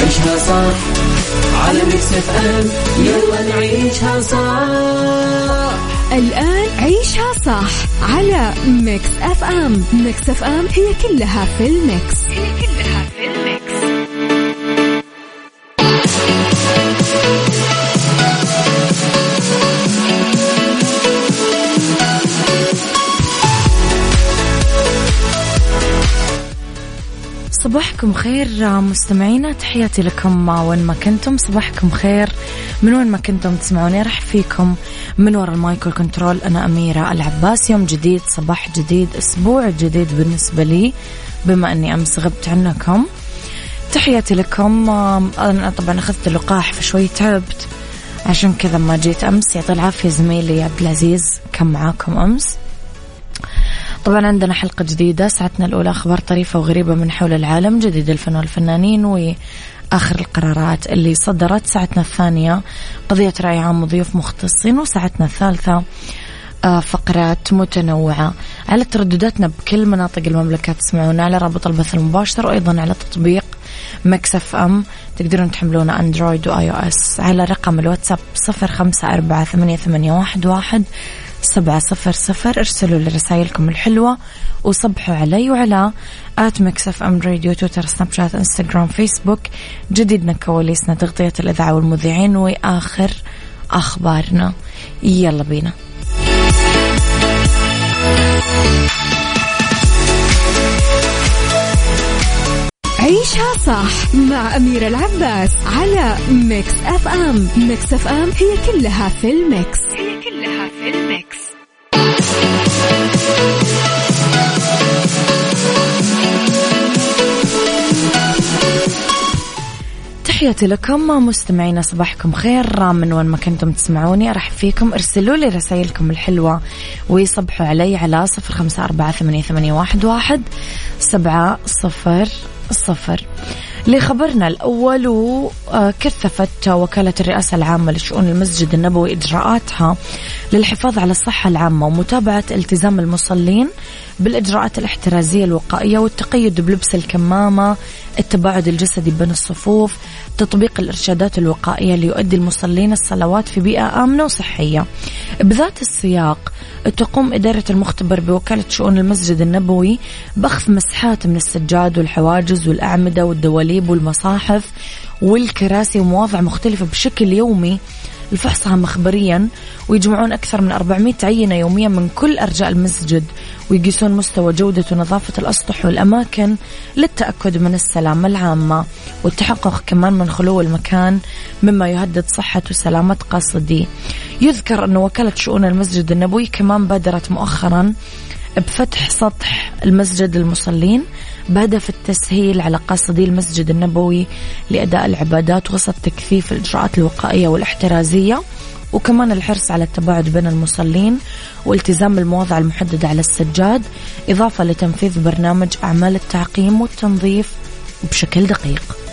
عيشها صح على Mix FM يلا نعيشها صح الآن عيشها صح على Mix FM Mix FM هي كلها في ال mix هي كلها في ال mix صباحكم خير مستمعينا تحياتي لكم وين ما كنتم. صباحكم خير. من وين ما كنتم تسمعوني راح فيكم من وراء ال micro control أنا أميرة العباس. يوم جديد صباح جديد أسبوع جديد بالنسبة لي بما أني أمس غبت عنكم. تحياتي لكم. أنا طبعا أخذت اللقاح فشوي تعبت عشان كذا ما جيت أمس. يعطي العافية زميلي عبد العزيز كم معاكم أمس. طبعا عندنا حلقة جديدة ساعتنا الأولى أخبار طريفة وغريبة من حول العالم جديد الفن والفنانين وآخر القرارات اللي صدرت. ساعتنا الثانية قضية رأي عام وضيوف مختصين وساعتنا الثالثة آه، فقرات متنوعة. على تردداتنا بكل مناطق المملكة تسمعونا على رابط البث المباشر وأيضا على تطبيق Mix FM. تقدرون تحملونه Android و iOS على رقم الواتساب صفر خمسة أربعة ثمانية, ثمانية واحد, واحد سبعة صفر صفر. ارسلوا لي رسائلكم الحلوة وصبحوا علي وعلى at Mix FM Radio تويتر سناب شات انستغرام فيسبوك. جديدنا كواليسنا تغطية الإذاعة والمذيعين وآخر أخبارنا. يلا بينا. عيشها صح مع أميرة العباس على Mix FM. Mix FM هي كلها في ال mix. هي كلها في ال mix. تحياتي لكم مستمعينا صباحكم خير. من وين ما كنتم تسمعوني أرحب فيكم. ارسلوا لي رسائلكم الحلوة ويصبحوا علي على صفر خمسة أربعة ثمانية واحد سبعة صفر الصفر. لخبرنا الأول وكثفت وكالة الرئاسة العامة لشؤون المسجد النبوي إجراءاتها للحفاظ على الصحة العامة ومتابعة التزام المصلين بالإجراءات الاحترازية الوقائية والتقيد بلبس الكمامة التباعد الجسدي بين الصفوف تطبيق الإرشادات الوقائية ليؤدي المصلين الصلوات في بيئة آمنة وصحية. بذات السياق تقوم إدارة المختبر بوكالة شؤون المسجد النبوي بأخذ مسحات من السجاد والحواجز والأعمدة والدواليب والمصاحف والكراسي ومواضع مختلفة بشكل يومي. لفحصها مخبريا ويجمعون أكثر من 400 عينة يوميا من كل أرجاء المسجد ويقيسون مستوى جودة ونظافة الأسطح والأماكن للتأكد من السلامة العامة والتحقق كمان من خلو المكان مما يهدد صحة وسلامة قاصديه يذكر أن وكالة شؤون المسجد النبوي كمان بادرت مؤخرا بفتح سطح المسجد للمصلين بهدف التسهيل على قاصدي المسجد النبوي لأداء العبادات وسط تكثيف الإجراءات الوقائية والاحترازية وكمان الحرص على التباعد بين المصلين والتزام المواضع المحددة على السجاد إضافة لتنفيذ برنامج أعمال التعقيم والتنظيف بشكل دقيق.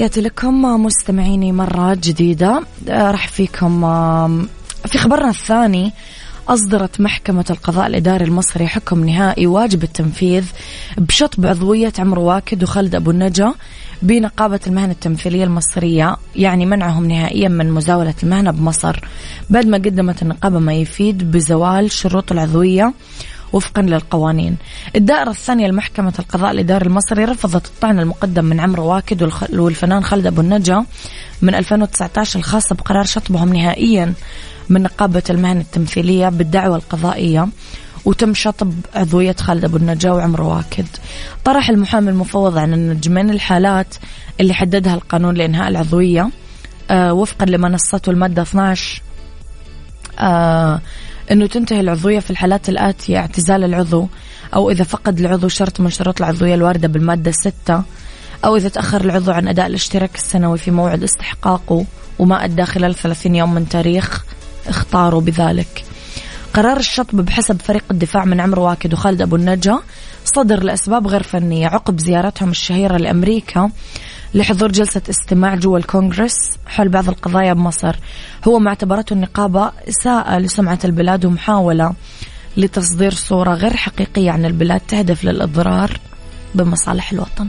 تحياتي لكم مستمعيني مرة جديدة. آه، راح فيكم في خبرنا الثاني أصدرت محكمة القضاء الإداري المصري حكم نهائي واجب التنفيذ بشطب عضوية عمرو واكد وخالد أبو النجا بنقابة المهنة التمثيلية المصرية يعني منعهم نهائيا من مزاولة المهنة بمصر بعد ما قدمت النقابة ما يفيد بزوال شروط العضوية. وفقا للقوانين. الدائرة الثانية لمحكمة القضاء الإداري المصري رفضت الطعن المقدم من عمرو واكد والفنان خالد أبو النجا من 2019 الخاصة بقرار شطبهم نهائيا من نقابة المهن التمثيلية بالدعوة القضائية وتم شطب عضوية خالد أبو النجا وعمر واكد. طرح المحامي المفوض عن النجمين الحالات اللي حددها القانون لإنهاء العضوية آه وفقا لمنصته المادة 12 آه أنه تنتهي العضوية في الحالات الآتية اعتزال العضو أو إذا فقد العضو شرط من شروط العضوية الواردة بالمادة 6 أو إذا تأخر العضو عن أداء الاشتراك السنوي في موعد استحقاقه وما أدى خلال 30 يوم من تاريخ اختاروا بذلك. قرار الشطب بحسب فريق الدفاع من عمرو واكد وخالد أبو النجا صدر لأسباب غير فنية عقب زيارتهم الشهيرة لأمريكا لحضور جلسة استماع جوا الكونغرس حول بعض القضايا بمصر. هو ما اعتبرته النقابة إساءة لسمعة البلاد ومحاولة لتصدير صورة غير حقيقية عن البلاد تهدف للإضرار بمصالح الوطن.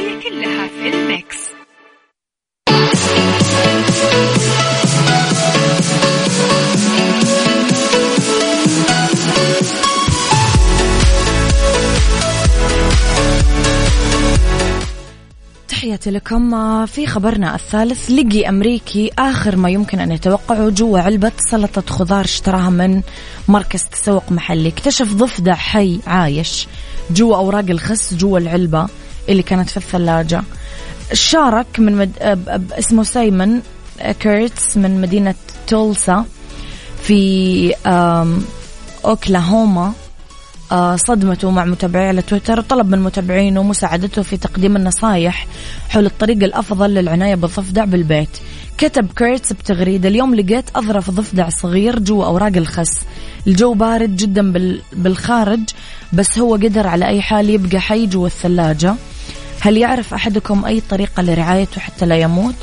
تحياتي لكم في خبرنا الثالث لقي أمريكي آخر ما يمكن أن يتوقعه جوا علبة سلطة خضار اشتراها من مركز تسوق محلي. اكتشف ضفدع حي عايش جوا أوراق الخس جوا العلبة اللي كانت في الثلاجة. شارك من مد... اسمه سايمون كيرتس من مدينة تولسا في أوكلاهوما. آه، صدمته مع متابعيه على تويتر وطلب من متابعينه مساعدته في تقديم النصائح حول الطريق الأفضل للعناية بالضفدع بالبيت. كتب كيرتس بتغريدة اليوم لقيت أظرف ضفدع صغير جوا أوراق الخس. الجو بارد جدا بالخارج بس هو قدر على أي حال يبقى حي جوا الثلاجة. هل يعرف أحدكم أي طريقة لرعايته حتى لا يموت؟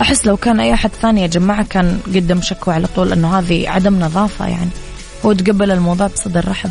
أحس لو كان أي أحد ثاني يا جماعة كان قدم شكوى على طول أنه هذه عدم نظافة يعني. هو تقبل الموضوع بصدر رحب.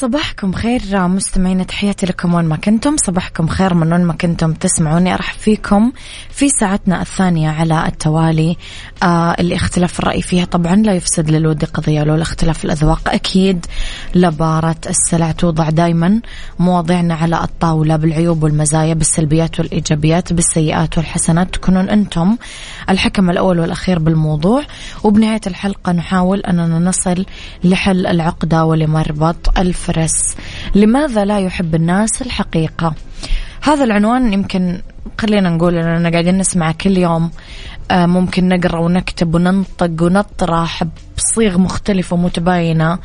صباحكم خير مستمعين تحياتي لكم وين ما كنتم. صباحكم خير من وين ما كنتم تسمعوني. أرحب فيكم في ساعتنا الثانية على التوالي. آه اللي اختلاف الرأي فيها طبعا لا يفسد للود قضية لولا اختلاف الأذواق. أكيد لبارة السلع توضع دايما. مواضيعنا على الطاولة بالعيوب والمزايا بالسلبيات والإيجابيات بالسيئات والحسنات. تكونون أنتم الحكم الأول والأخير بالموضوع. وبنهاية الحلقة نحاول أننا نصل لحل العقدة ولمربط الف الفرس لماذا لا يحب الناس الحقيقة؟ هذا العنوان يمكن خلينا نقول أننا قاعدين نسمع كل يوم. آه، ممكن نقرأ ونكتب وننطق ونطرح بصيغ مختلفة ومتباينة.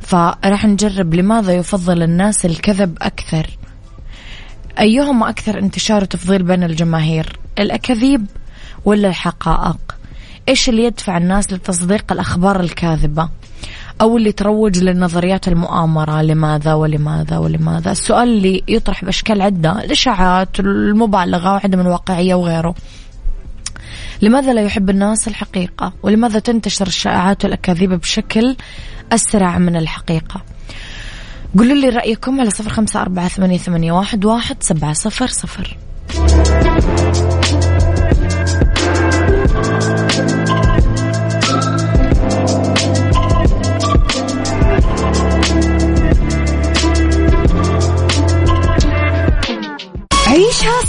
فراح نجرب لماذا يفضل الناس الكذب أكثر. أيهما أكثر انتشار وتفضيل بين الجماهير؟ الأكاذيب ولا الحقائق؟ إيش اللي يدفع الناس لتصديق الأخبار الكاذبة؟ أو اللي تروج لنظريات المؤامرة لماذا ولماذا ولماذا؟ السؤال اللي يطرح بأشكال عدة الإشاعات المبالغة وعدم الواقعية وغيره. لماذا لا يحب الناس الحقيقة؟ ولماذا تنتشر الشائعات والأكاذيب بشكل أسرع من الحقيقة؟ قولوا لي رأيكم على صفر خمسة أربعة ثمانية, واحد سبعة صفر صفر.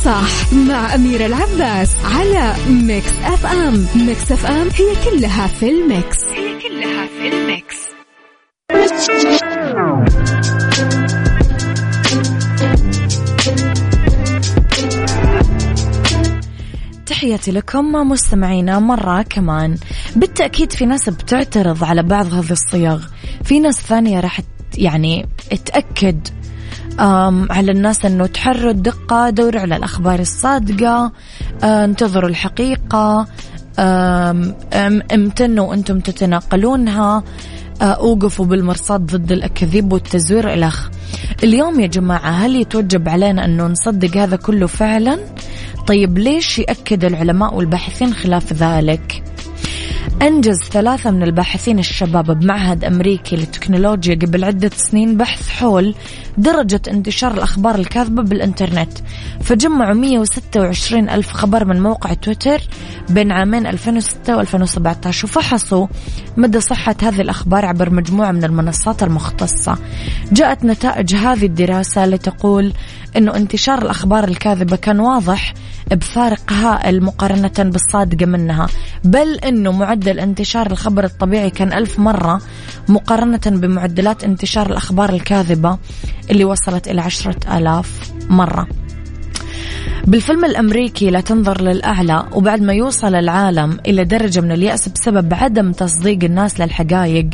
صح مع أميرة العباس على Mix FM. Mix FM هي كلها في ال mix. هي كلها في ال mix. تحياتي لكم مستمعينا مرة كمان. بالتأكيد في ناس بتعترض على بعض هذه الصيغ في ناس ثانية راح يعني تأكد على الناس أنه تحروا الدقة دوروا على الأخبار الصادقة آه، انتظروا الحقيقة امتنوا أنتم تتناقلونها آه، أوقفوا بالمرصاد ضد الأكاذيب والتزوير الأخ اليوم يا جماعة هل يتوجب علينا أنه نصدق هذا كله فعلا؟ طيب ليش يأكد العلماء والباحثين خلاف ذلك؟ أنجز ثلاثة من الباحثين الشباب بمعهد أمريكي للتكنولوجيا قبل عدة سنين بحث حول درجة انتشار الأخبار الكاذبة بالإنترنت. فجمعوا 126 ألف خبر من موقع تويتر بين عامين 2006 و2017 وفحصوا مدى صحة هذه الأخبار عبر مجموعة من المنصات المختصة. جاءت نتائج هذه الدراسة لتقول أنه انتشار الأخبار الكاذبة كان واضح بفارق هائل مقارنة بالصادقة منها. بل أنه معدل انتشار الخبر الطبيعي كان ألف مرة مقارنة بمعدلات انتشار الأخبار الكاذبة اللي وصلت إلى عشرة آلاف مرة. بالفيلم الأمريكي لا تنظر للأعلى وبعد ما يوصل العالم إلى درجة من اليأس بسبب عدم تصديق الناس للحقائق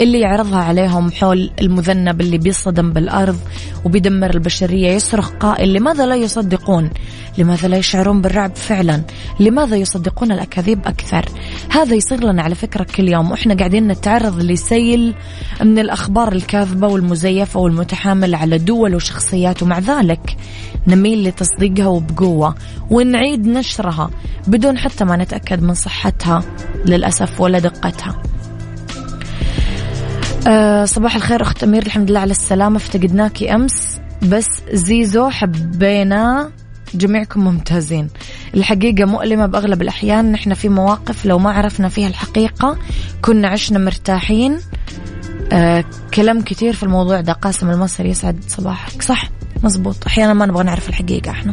اللي يعرضها عليهم حول المذنب اللي بيصطدم بالأرض وبيدمر البشرية. يصرخ قائل لماذا لا يصدقون؟ لماذا لا يشعرون بالرعب فعلا؟ لماذا يصدقون الأكاذيب أكثر؟ هذا يصير لنا على فكرة كل يوم. وإحنا قاعدين نتعرض لسيل من الأخبار الكاذبة والمزيفة والمتحاملة على دول وشخصيات ومع ذلك نميل لتصديقها وبقوة ونعيد نشرها بدون حتى ما نتأكد من صحتها للأسف ولا دقتها. أه صباح الخير أخت أمير الحمد لله على السلامة. افتقدناكي أمس بس زيزو حبينا جميعكم ممتازين. الحقيقة مؤلمة بأغلب الأحيان. نحن في مواقف لو ما عرفنا فيها الحقيقة كنا عشنا مرتاحين. آه كلام كثير في الموضوع ده. قاسم المصري يسعد صباحك. صح؟ مزبوط. أحيانا ما نبغى نعرف الحقيقة إحنا.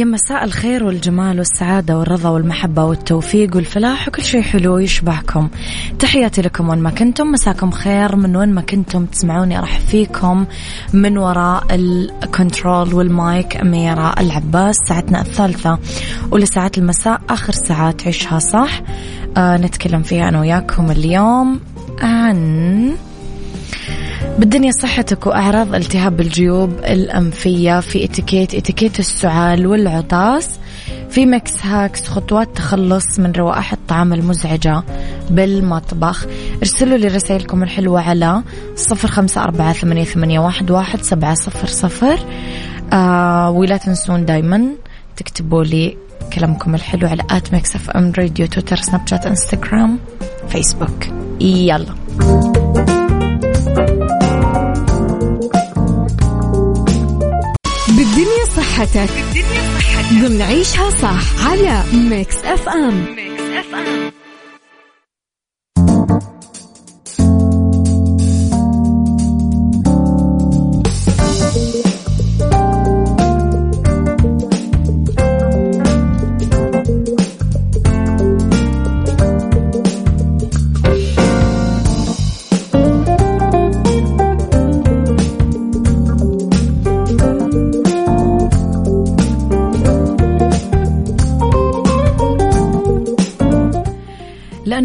يا مساء الخير والجمال والسعادة والرضا والمحبة والتوفيق والفلاح وكل شيء حلو يشبهكم تحياتي لكم وين ما كنتم. مساكم خير من وين ما كنتم. تسمعوني أرحب فيكم من وراء ال control وال mic أميرة العباس ساعتنا الثالثة. ولساعات المساء آخر ساعات عيشها صح. آه نتكلم فيها أنا وياكم اليوم عن بالدنيا صحتك وأعراض التهاب الجيوب الأنفية في إتيكيت إتيكيت السعال والعطاس في Mix Hacks خطوات تخلص من روائح الطعام المزعجة بالمطبخ. ارسلوا لي رسائلكم الحلوة على صفر خمسة أربعة ثمانية, ثمانية واحد, واحد سبعة صفر صفر. آه ولا تنسون دايما تكتبوا لي كلامكم الحلو على at Mix FM Radio تويتر سناب شات إنستغرام فيسبوك. يلا. بالدنيا صحتك. بالدنيا صحتك. ضمن عيشها صح على Mix FM Mix FM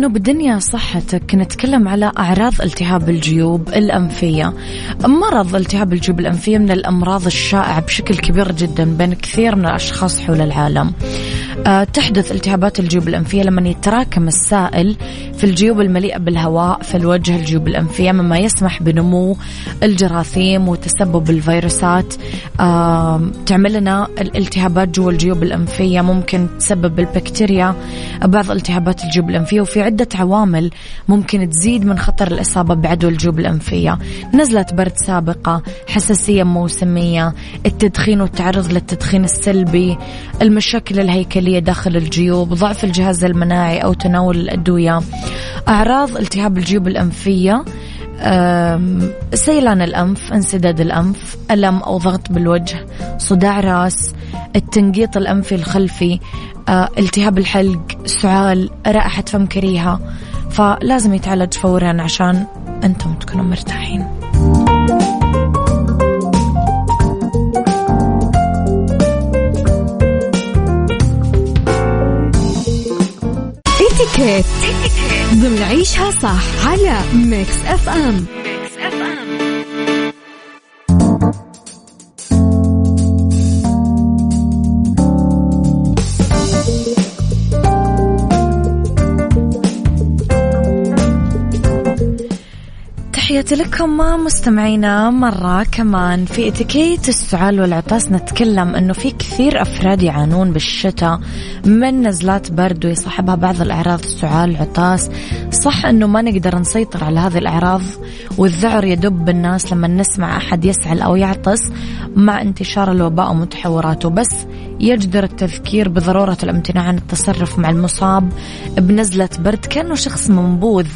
لأنه بالدنيا صحتك نتكلم على أعراض التهاب الجيوب الأنفية. مرض التهاب الجيوب الأنفية من الأمراض الشائعة بشكل كبير جدا بين كثير من الأشخاص حول العالم. تحدث التهابات الجيوب الأنفية لما يتراكم السائل في الجيوب المليئة بالهواء في الوجه الجيوب الأنفية مما يسمح بنمو الجراثيم وتسبب الفيروسات. تعمل لنا الالتهابات جوا الجيوب الأنفية ممكن تسبب البكتيريا بعض التهابات الجيوب الأنفية وفي عدة عوامل ممكن تزيد من خطر الإصابة بعدوى الجيوب الأنفية. نزلة برد سابقة حساسية موسمية التدخين والتعرض للتدخين السلبي المشاكل الهيكلية داخل الجيوب ضعف الجهاز المناعي أو تناول الأدوية أعراض التهاب الجيوب الأنفية سيلان الأنف انسداد الأنف ألم أو ضغط بالوجه صداع راس التنقيط الأنفي الخلفي آه، التهاب الحلق سعال رائحة فم كريهة. فلازم يتعالج فورا عشان أنتم تكونوا مرتاحين. اتيكيت ضمن عيشها صح على Mix FM تحياتي لكم مستمعينا مرة كمان. في اتيكيت السعال والعطاس نتكلم إنه في كثير أفراد يعانون بالشتاء من نزلات برد ويصاحبها بعض الأعراض السعال العطاس صح إنه ما نقدر نسيطر على هذه الأعراض والذعر يدب بالناس لما نسمع أحد يسعل أو يعطس مع انتشار الوباء ومتحوراته. بس يجدر التذكير بضرورة الامتناع عن التصرف مع المصاب بنزلة برد كأنه شخص منبوذ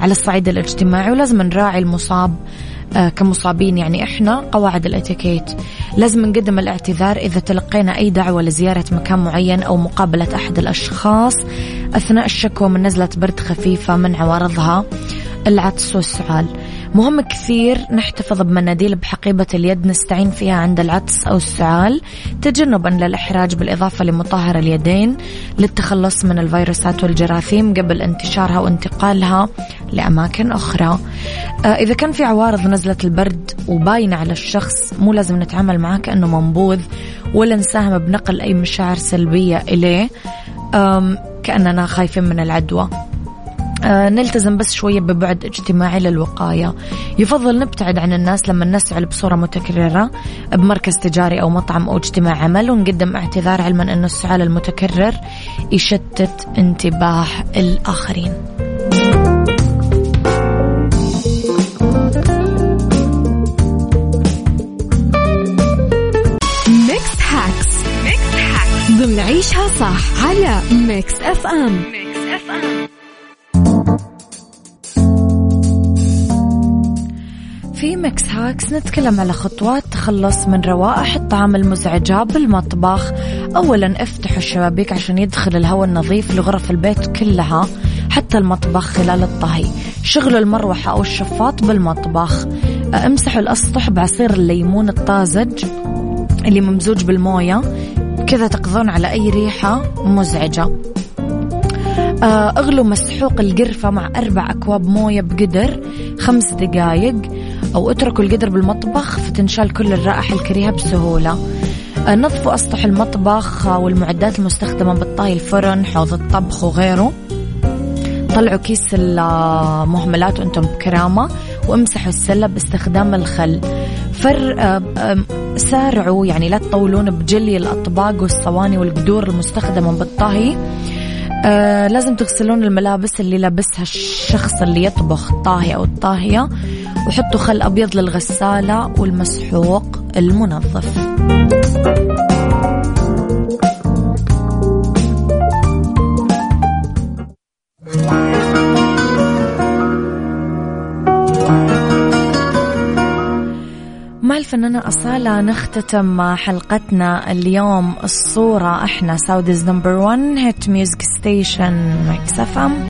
على الصعيد الاجتماعي ولازم نراعي المصاب كمصابين يعني إحنا قواعد الاتيكيت. لازم نقدم الاعتذار إذا تلقينا أي دعوة لزيارة مكان معين أو مقابلة أحد الأشخاص. أثناء الشكوى من نزله برد خفيفة من عوارضها. العطس والسعال. مهم كثير نحتفظ بمناديل بحقيبة اليد نستعين فيها عند العطس أو السعال تجنبا للإحراج بالإضافة لمطهر اليدين للتخلص من الفيروسات والجراثيم قبل انتشارها وانتقالها لأماكن أخرى. آه، إذا كان في عوارض نزلة البرد وباينة على الشخص مو لازم نتعامل معاه كأنه منبوذ ولا نساهم بنقل أي مشاعر سلبية إليه كأننا خايفين من العدوى. نلتزم بس شوية ببعد اجتماعي للوقاية. يفضل نبتعد عن الناس لما نسعل بصورة متكررة بمركز تجاري أو مطعم أو اجتماع عمل ونقدم اعتذار علما أنه السعال المتكرر يشتت انتباه الآخرين. Mix Hacks ضمن عيشها صح على Mix F M Mix في Mix Hacks نتكلم على خطوات تخلص من روائح الطعام المزعجة بالمطبخ. أولا افتحوا الشبابيك عشان يدخل الهواء النظيف لغرف البيت كلها حتى المطبخ خلال الطهي. شغلوا المروحة أو الشفاط بالمطبخ. امسحوا الأسطح بعصير الليمون الطازج اللي ممزوج بالموية. كذا تقضون على أي ريحة مزعجة. آه، اغلوا مسحوق القرفة مع أربع أكواب موية بقدر خمس دقايق. أو اتركوا القدر بالمطبخ فتنشال كل الرائحة الكريهة بسهولة. آه، نظفوا أسطح المطبخ والمعدات المستخدمة بالطهي الفرن حوض الطبخ وغيره. طلعوا كيس المهملات وأنتم بكرامة وامسحوا السلة باستخدام الخل. فر آه، سارعوا يعني لا تطولون بجلي الأطباق والصواني والقدور المستخدمة بالطهي. آه لازم تغسلون الملابس اللي لابسها الشخص اللي يطبخ الطاهي أو الطاهية. وحطوا خل أبيض للغسالة والمسحوق المنظف. مع الفنانة أصالة نختتم حلقتنا اليوم. الصورة إحنا Saudi's number 1 hit music station Mix FM